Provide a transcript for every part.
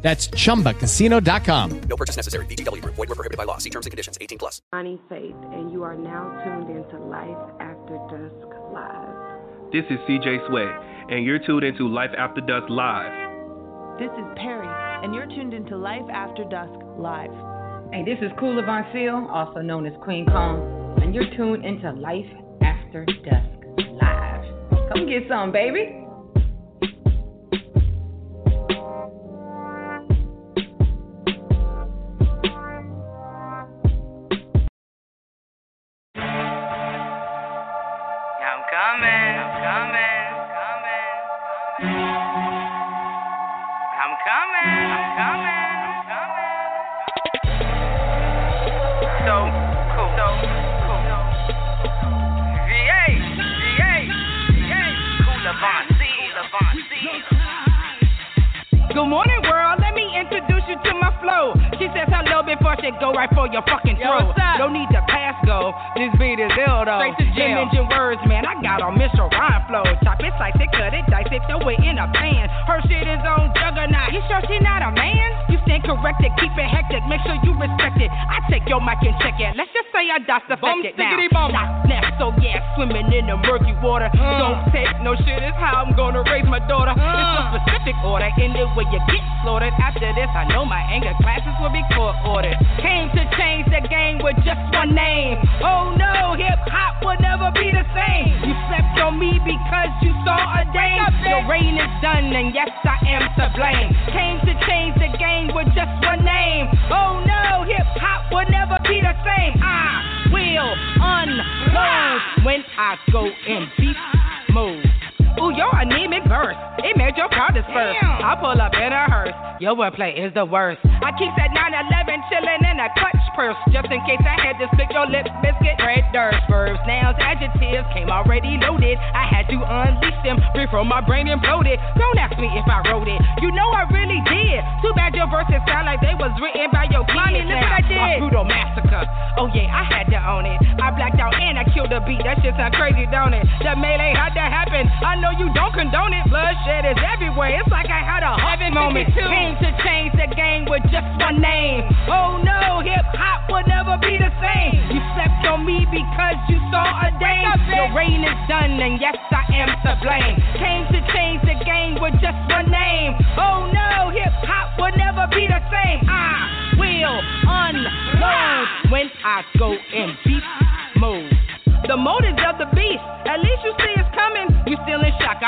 That's chumbacasino.com. No purchase necessary. VGW Group. Void were prohibited by law. See terms and conditions. 18 plus. Bonnie Faith, and you are now tuned into Life After Dusk Live. This is CJ Sweat, and you're tuned into Life After Dusk Live. This is Perry, and you're tuned into Life After Dusk Live. Hey, this is Kula Von Seal, also known as Queen Kong, and you're tuned into Life After Dusk Live. Come get some, baby. It, in a pan. Her shit is on juggernaut. You sure she not a man? Stand corrected, keep it hectic. Make sure you respect it. I take your mic and check it. Let's just say I Bum, it now. Not left, so yeah, swimming in the murky water. Uh. Don't take no shit. It's how I'm gonna raise my daughter. It's a specific order. In the way you get slaughtered. After this, I know my anger classes will be court ordered. Came to change the game with just one name. Oh no, hip hop will never be the same. You slept on me because you saw a dame. Your reign is done, and yes, I am to blame. Came to change the game with just one name. Oh no, hip hop will never be the same. I will unload when I go in beast mode. Ooh, your anemic verse. It made your crowd disperse. I pull up in a hearse. Your wordplay is the worst. I keep that 911 chillin' in a clutch purse. Just in case I had to split your lip biscuit. Red dirt, verbs, nouns, adjectives came already loaded. I had to unleash them before my brain imploded. Don't ask me if I wrote it. You know I really did. Too bad your verses sound like they was written by your. Mommy, look what I did. A brutal massacre. Oh yeah, I had to own it. I blacked out and I killed the beat. That shit sound crazy, don't it? The melee had to happen. I know you don't condone it. Bloodshed is everywhere. It's like I had a heaven moment. 52. Came to change the game with just one name. Oh no, hip hop will never be the same. You slept on me because you saw a dame. Your reign is done, and yes, I am to blame. Came to change the game with just one name. Oh no, hip hop will never be the same. I will unload when I go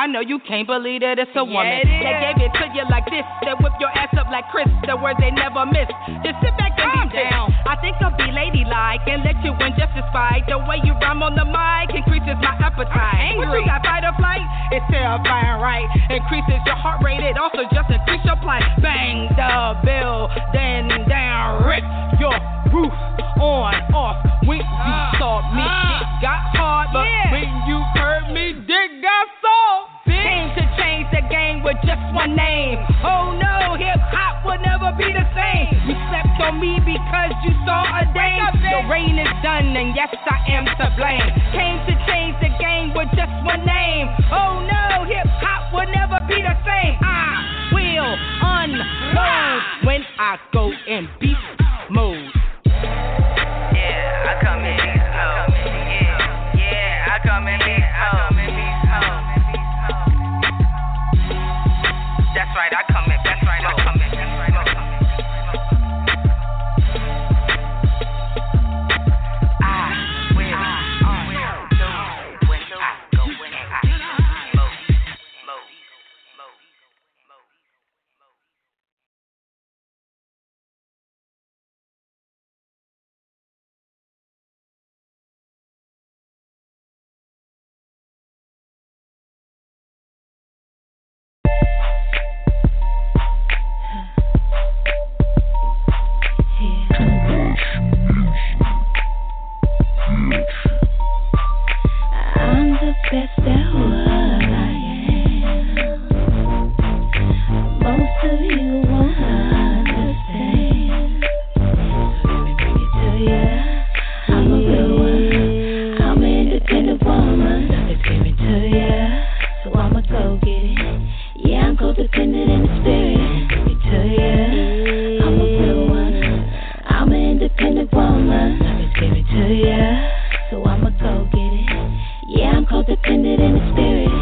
I know you can't believe that it's a woman. it is. They gave it to you like this, they whip your ass up like Chris, the words they never miss. Just sit back and Calm be down. I think I'll be ladylike and let you win just despite the way you rhyme on the mic increases my appetite. I'm What you angry. got fight or flight? It's terrifying, right? Increases your heart rate, it also just increases your plight. Bang the bill, then down, rip your roof on off. When you uh, saw me, uh. it got hard, but Yeah. when you heard me, dick got soft. Came to change the game with just one name. Oh no, hip hop will never be the same. You slept on me because you saw a dame. Your reign is done, and yes, I am to blame. Came to change the game with just one name. Oh no, hip hop will never be the same. I will unload when I go and beast connected in the spirit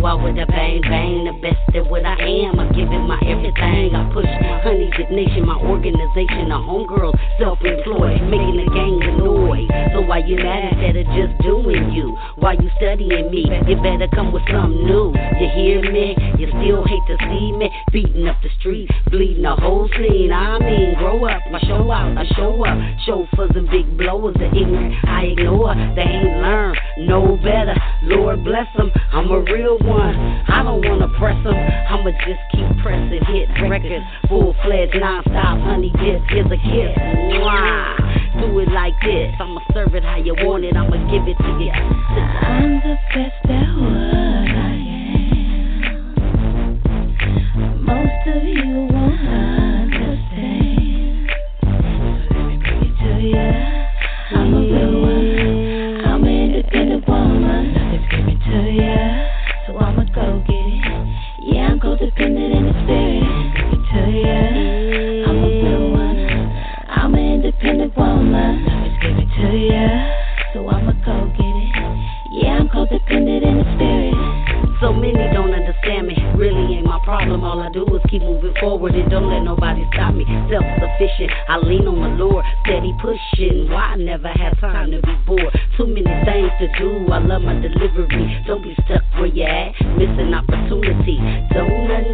go out with a bang bang. The best at what I am. I give it my everything. I push Honey Dip Nation, my organization. the homegirl, self-employed, making the gang of noise. So why you mad instead of just doing you? Why you studying me? You better come with something new. You hear me? You still hate to see me beating up the street, bleeding the whole scene. I mean, grow up, I show out, I show up. Show for and big blowers are ignorant. I ignore, they ain't learned, no better. Lord bless them, I'm a real one. I don't wanna press them, I'ma just keep pressing hit records. Full fledged, non stop, honey dip, here's a kiss. Mwah. Do it like this, I'ma serve it how you want it, I'ma give it to you. I'm the best at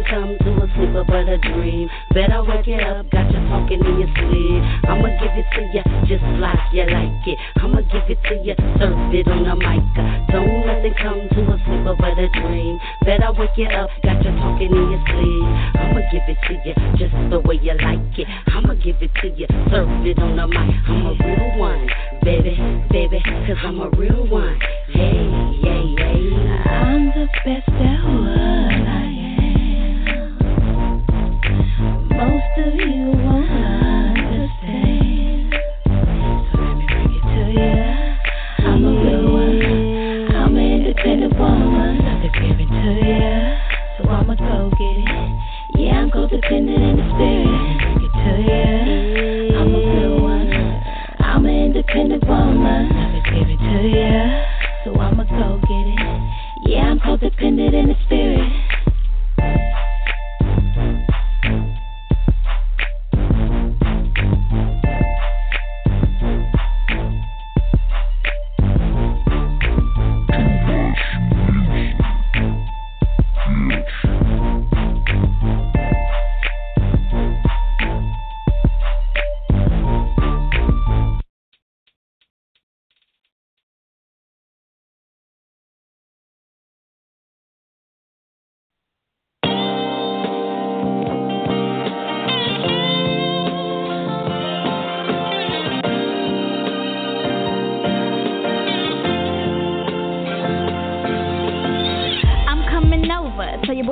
come to a sleeper but a dream. Better wake it up, got you talking in your sleep. I'ma give it to you just like you like it. I'ma give it to you, serve it on the mic. Don't nothing come to a sleeper but a dream. Better wake it up, got you talking in your sleep. I'ma give it to you just the way you like it. I'ma give it to you, serve it on the mic. I'm a real one, baby, baby, cause I'm a real one. Yay, yay, yay. I'm the best at of you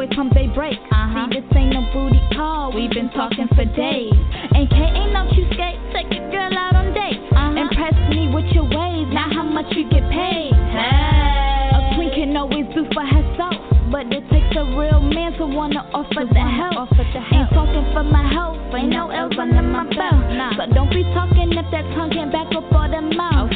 Boys pump they break. See, this ain't no booty call. We've been talking for days. And K ain't no cheapskate. Take your girl out on dates. Impress me with your ways. Now how much you get paid? A queen can always do for herself. But it takes a real man to wanna offer the help. Ain't talking for my health. Ain't no else under my belt. So don't be talking if that tongue can't back up all the mouth.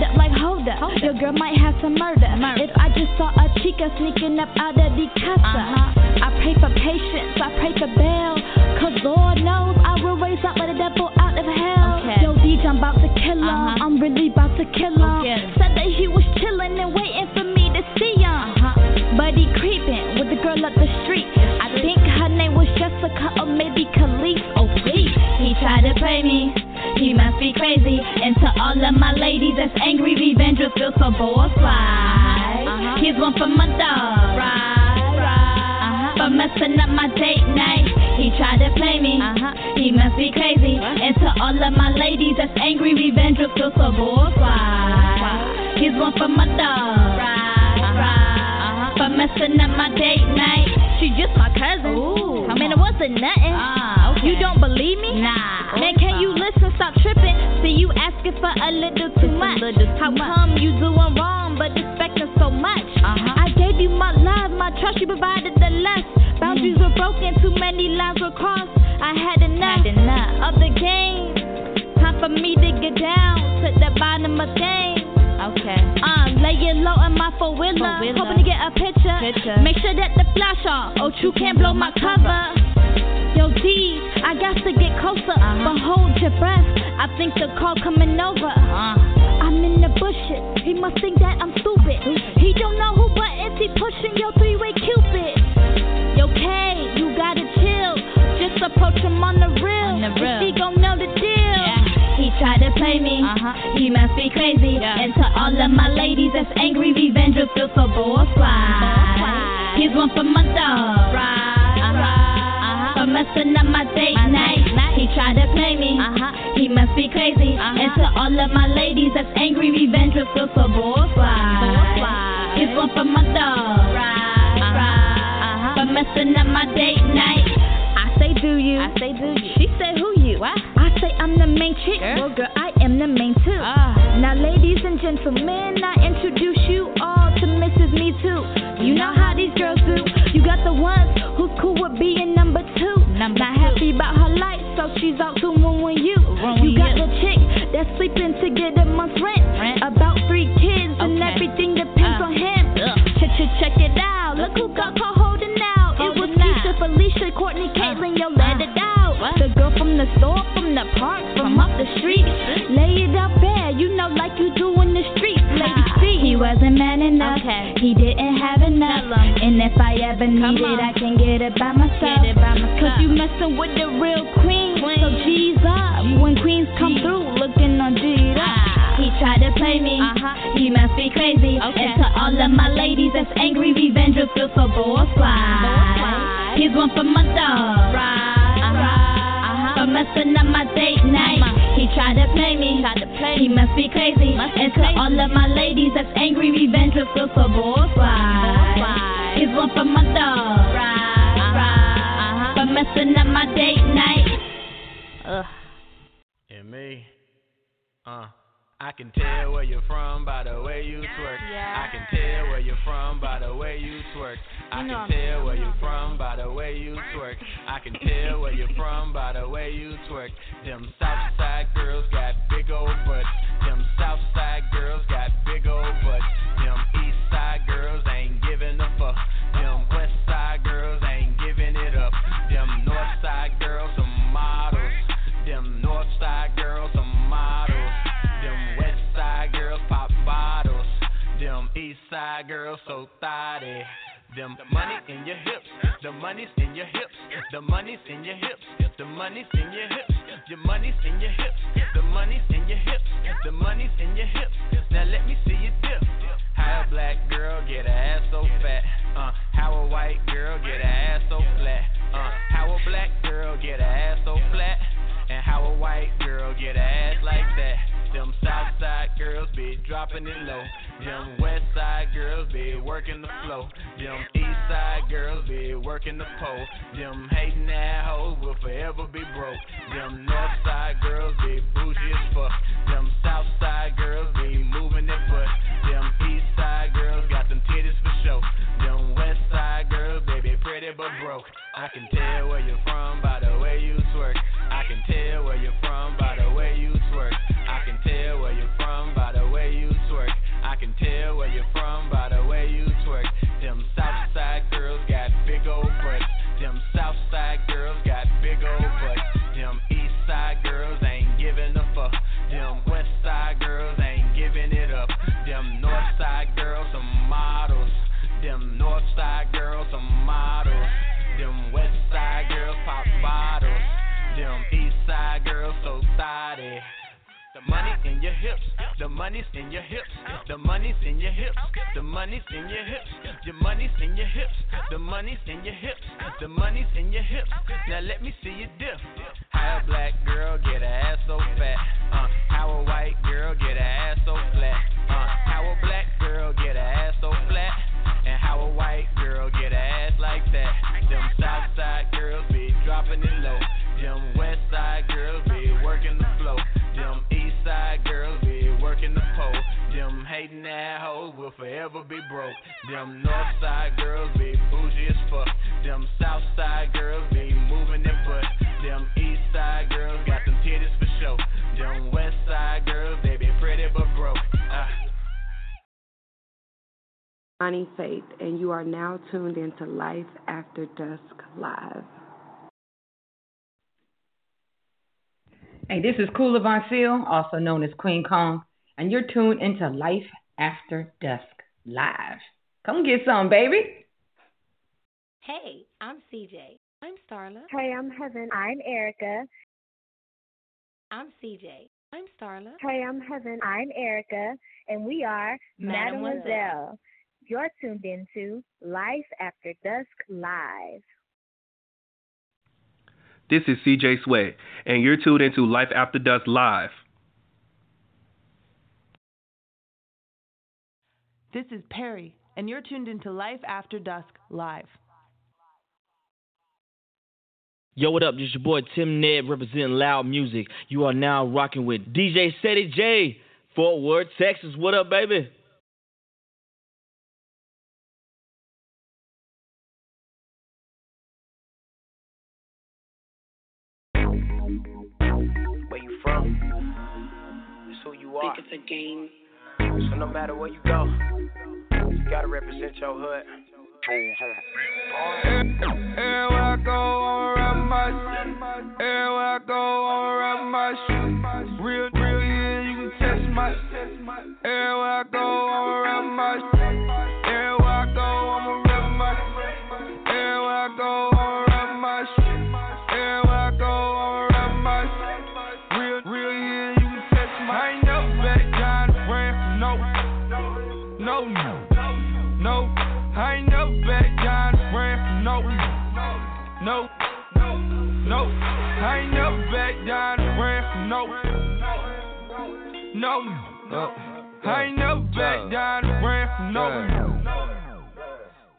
Up like hold up. Your girl might have some murder. If I just saw a chica sneaking up out of the casa. Uh-huh. I pray for patience, I pray for bail. Cause Lord knows I will raise up with the devil out of hell. Yo, DJ, I'm about to kill him. Uh-huh. I'm really about to kill him. All of my ladies that's angry, revenge will feel so boy uh-huh. Here's one for my dog. Uh-huh. For messing up my date night. He tried to play me. Uh-huh. He must be crazy. And to all of my ladies that's angry, revenge will feel so bored. boy Here's one for my dog. Uh-huh. For messing up my date night. She just my cousin. Ooh. I mean, it wasn't nothing. Ah, you don't believe me? Nah. Man, can you listen? Stop tripping. Asking for a little too much. How come you doing wrong but expecting so much? I gave you my love, my trust. You provided the less. Boundaries were broken. Too many lines were crossed. I had enough, of the game. Time for me to get down to the bottom of things. Okay. Uh, lay it low in my four wheeler. Hoping to get a picture. picture. Make sure that the flash off. Oh, you can't blow my cover. Yo, D, I got to get closer, but hold your breath. I think the call coming over. I'm in the bushes. He must think that I'm stupid. He don't know who buttons he pushing. Yo, three-way cupid. Yo, K, you gotta chill. Just approach him on the real. If he gon' know the deal. He tried to play me. He must be crazy. And to all of my ladies that's angry, revenge feel so boy fly. Here's one for my dog. For messing up my date night. He tried to play me. Uh-huh. He must be crazy. Uh-huh. And to all of my ladies that's angry, revenge will feel so boy fly. Here's one for my dog. Uh-huh. For messing up my date night. I say do you. I say do you. She say who you. What? I say I'm the main chick. Well, girl, I am the main too. Ah. Now, ladies and gentlemen, I introduce you so she's out to ruin you. You got the chick that's sleeping to get a month's rent. About three kids and everything depends uh. on him. Check, check, check it out. Look who got caught holding out. It was Keisha, Felicia, Courtney, uh. Caitlin. Yo, let it out. The girl from the store, from the park, from up the street. Lay it out there, you know, like you wasn't man enough. He didn't have enough. And if I ever need it, I can get it by myself. Cause you messing with the real queen. So G's up. When queens come through, looking on G'd up. Ah. He tried to play me. Uh-huh. He must be crazy. And to all of my ladies that's angry, revenge feel so boy fly. Here's one for my dog. For messing up my date night. He tried to play me. Try to play he must be crazy. And to all of my ladies that's angry, revenge will feel so fly. Here's one for my dog. For messing up my date night. Ugh. And me, uh. I can tell where you're from by the way you twerk. I can tell where you're from by the way you twerk. I can tell where you're from by the way you twerk. I can tell where you're from by the way you twerk. Them Southside girls got big old butts. Them Southside girls so thotty. Them money in your hips, the money's in your hips, the money's in your hips, the money's in your hips, your money's in your hips, the money's in your hips, the money's in your hips. Now let me see you dip. How a black girl get her ass so fat? Uh, how a white girl get her ass so flat? Uh, how a black girl get her ass so flat? And how a white girl get her ass like that? Them south side girls be dropping it low. Them west side girls be working the flow. Them east side girls be working the pole. Them hating that hoes will forever be broke. Them north side girls be bougie as fuck. Them south side girls be moving their butt. Them east side girls got them titties for show. Them west side girls, baby, pretty but broke. I can tell where you're from by you're from by the way you twerk. Money's in your hips, the money's in your hips, the money's in your hips, your money's in your hips, the money's in your hips, the money's in your hips. Now let me see you dip. How a black girl get her ass so fat? Uh, how a white girl get her ass so flat? Uh, how a black girl get her ass so will forever be broke. Them north side girls be bougie as fuck. Them south side girls be moving their butt. Them east side girls got them titties for show. Them west side girls they be pretty but broke. Ah. Bonnie Faith, and you are now tuned into Life After Dusk Live. Hey, this is Kula Von Seal, also known as Queen Kong, and you're tuned into Life After Dusk Live. Come get some, baby. Hey, I'm CJ. I'm Starla. Hey, I'm Heaven. I'm Erica. I'm CJ. I'm Starla. Hey, I'm Heaven. I'm Erica, and we are Mademoiselle. Mademoiselle. You're tuned into Life After Dusk Live. This is CJ Sway, and you're tuned into Life After Dusk Live. This is Perry, and you're tuned into Life After Dusk Live. Yo, what up? This your boy Tim Ned representing Loud Music. You are now rocking with DJ Ceddy J, Fort Worth, Texas. What up, baby? Where you from? It's who you are. Think it's a game. So no matter where you go, you gotta represent your hood. Everywhere I go, I'ma my shit. Everywhere I go, I'ma my shit. Real, real, yeah, you can test my Everywhere I go, I'ma my shit. No. Oh, I ain't never back down, ran from no.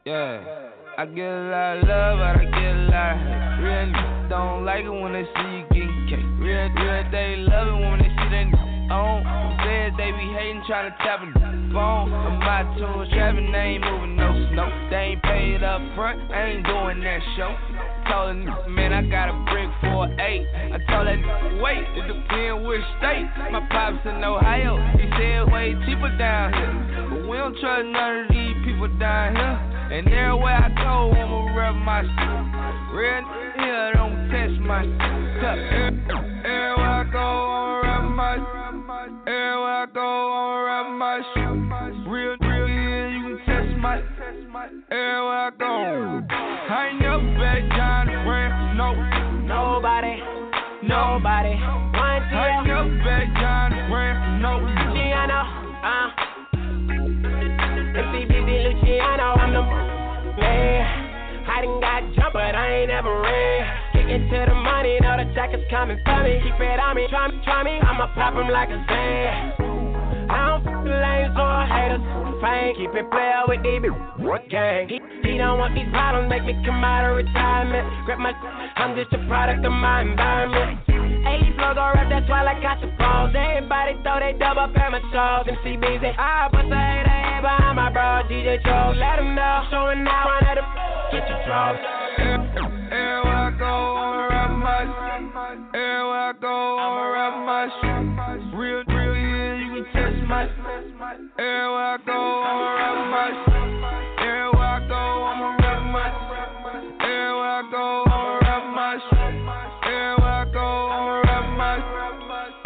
Yeah, I get a lot of love, but I get a lot of hate. Real niggas don't like it when they see you getting cake. Real, real, they love it when they see that nigga on. Said they be hating, trying to tap a phone. I'm my tune trapping, they ain't moving no snow. They ain't paid up front, I ain't doing that show. Told nigga, man, I got a brick for eight. I told nigga, wait, it depends which state. My pops in Ohio, he said way cheaper down here. But we don't trust none of these people down here. And everywhere I go, I'ma rep my shit. Real here, don't test my shit. Everywhere I go, I'ma rep my shit. Everywhere I Real, real, yeah, you can test my Everywhere I go, I ain't never back ran from no. Nobody, nobody. One I ain't never back ran from no. Luciano, uh. MCBD Luciano, I'm the man. I done got jumped, but I ain't never ran. The money, know the coming for me. Keep it on me, try me, try me. I'ma pop 'em like a Zan. I with lanes or haters. Fame, keep it player with DB gang. He, he don't want these problems, make me come out of retirement. Grab my, I'm just a product of my environment. 80 flow go rap, that's why I got the balls. Everybody throw they dub up at my shows. And CBZ, I bust a hater head behind my bro. DJ Joe, let him know. Showing now, run at him. Get your drugs. Everywhere I go, I'ma rap my shit. Everywhere I go, I'ma rap my shit. Real, real, yeah, you can test my Everywhere I go, I'ma rap my shit. Everywhere I go, I'ma rap my Everywhere I go, I'ma rap my shit. Everywhere I go, I'ma rap my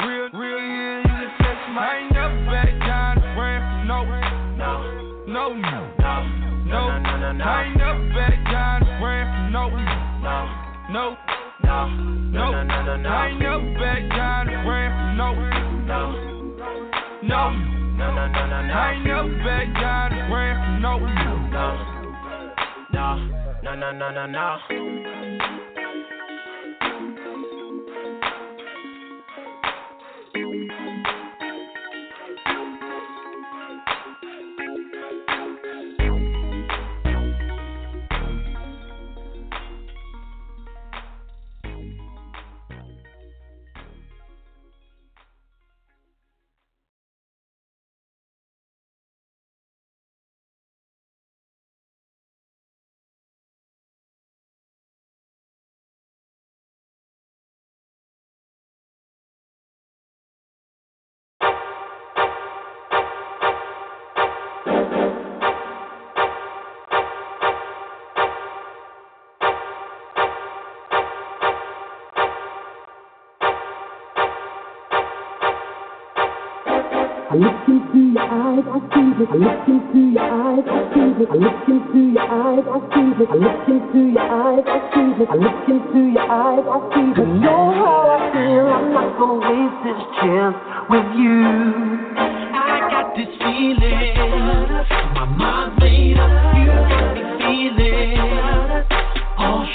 Real, real, yeah, you can test my I ain't never back down, ran from no, no, no, no, no. I ain't never back down, ran from no, no, no, no, I ain't never back down, ran I ain't never back down, ran from no, No, no, no, no, no, no. I look into your eyes, I see it. I look into your eyes, I see it. I look into your eyes, I see it. I look into your eyes, I see it. I look into your eyes, I see it. You know how I feel. I'm not gonna waste this chance with you. I got this feeling. My mind made up. You got me feeling. All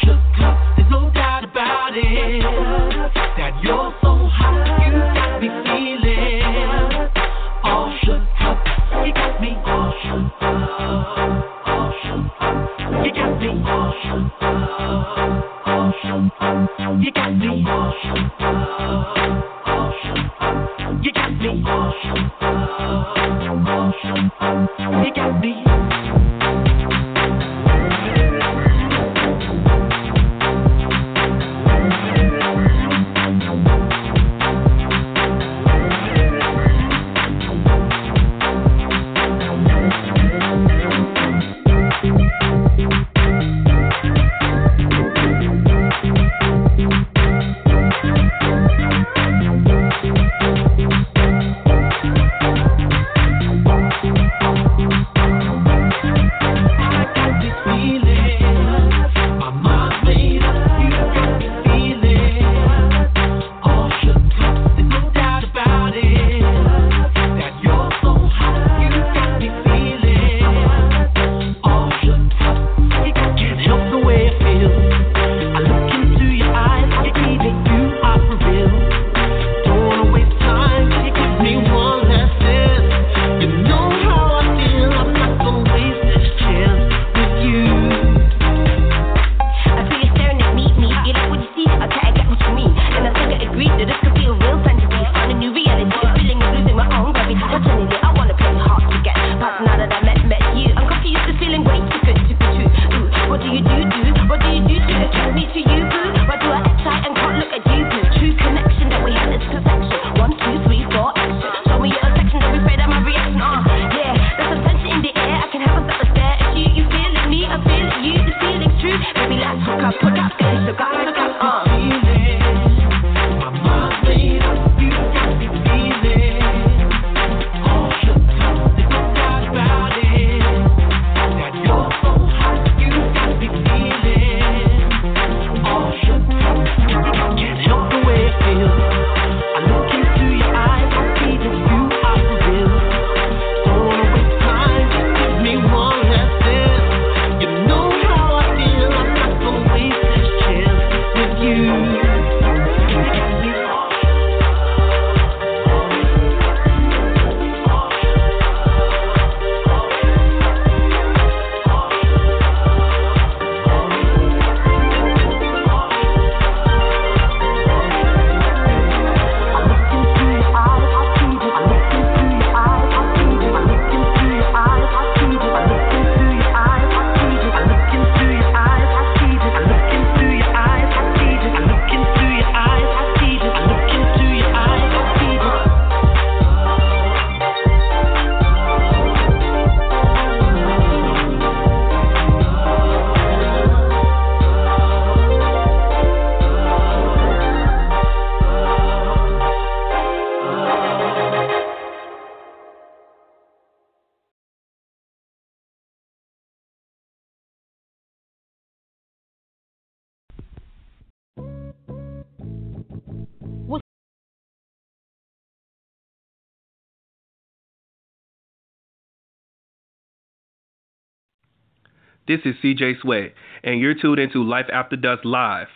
This is CJ Sway, and you're tuned into Life After Dusk Live.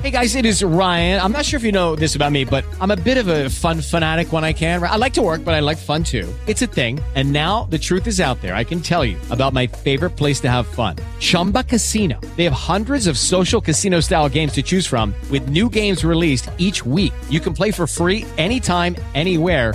Hey guys, it is Ryan. I'm not sure if you know this about me, but I'm a bit of a fun fanatic when I can. I like to work, but I like fun too. It's a thing. And now the truth is out there. I can tell you about my favorite place to have fun Chumba Casino. They have hundreds of social casino style games to choose from, with new games released each week. You can play for free anytime, anywhere.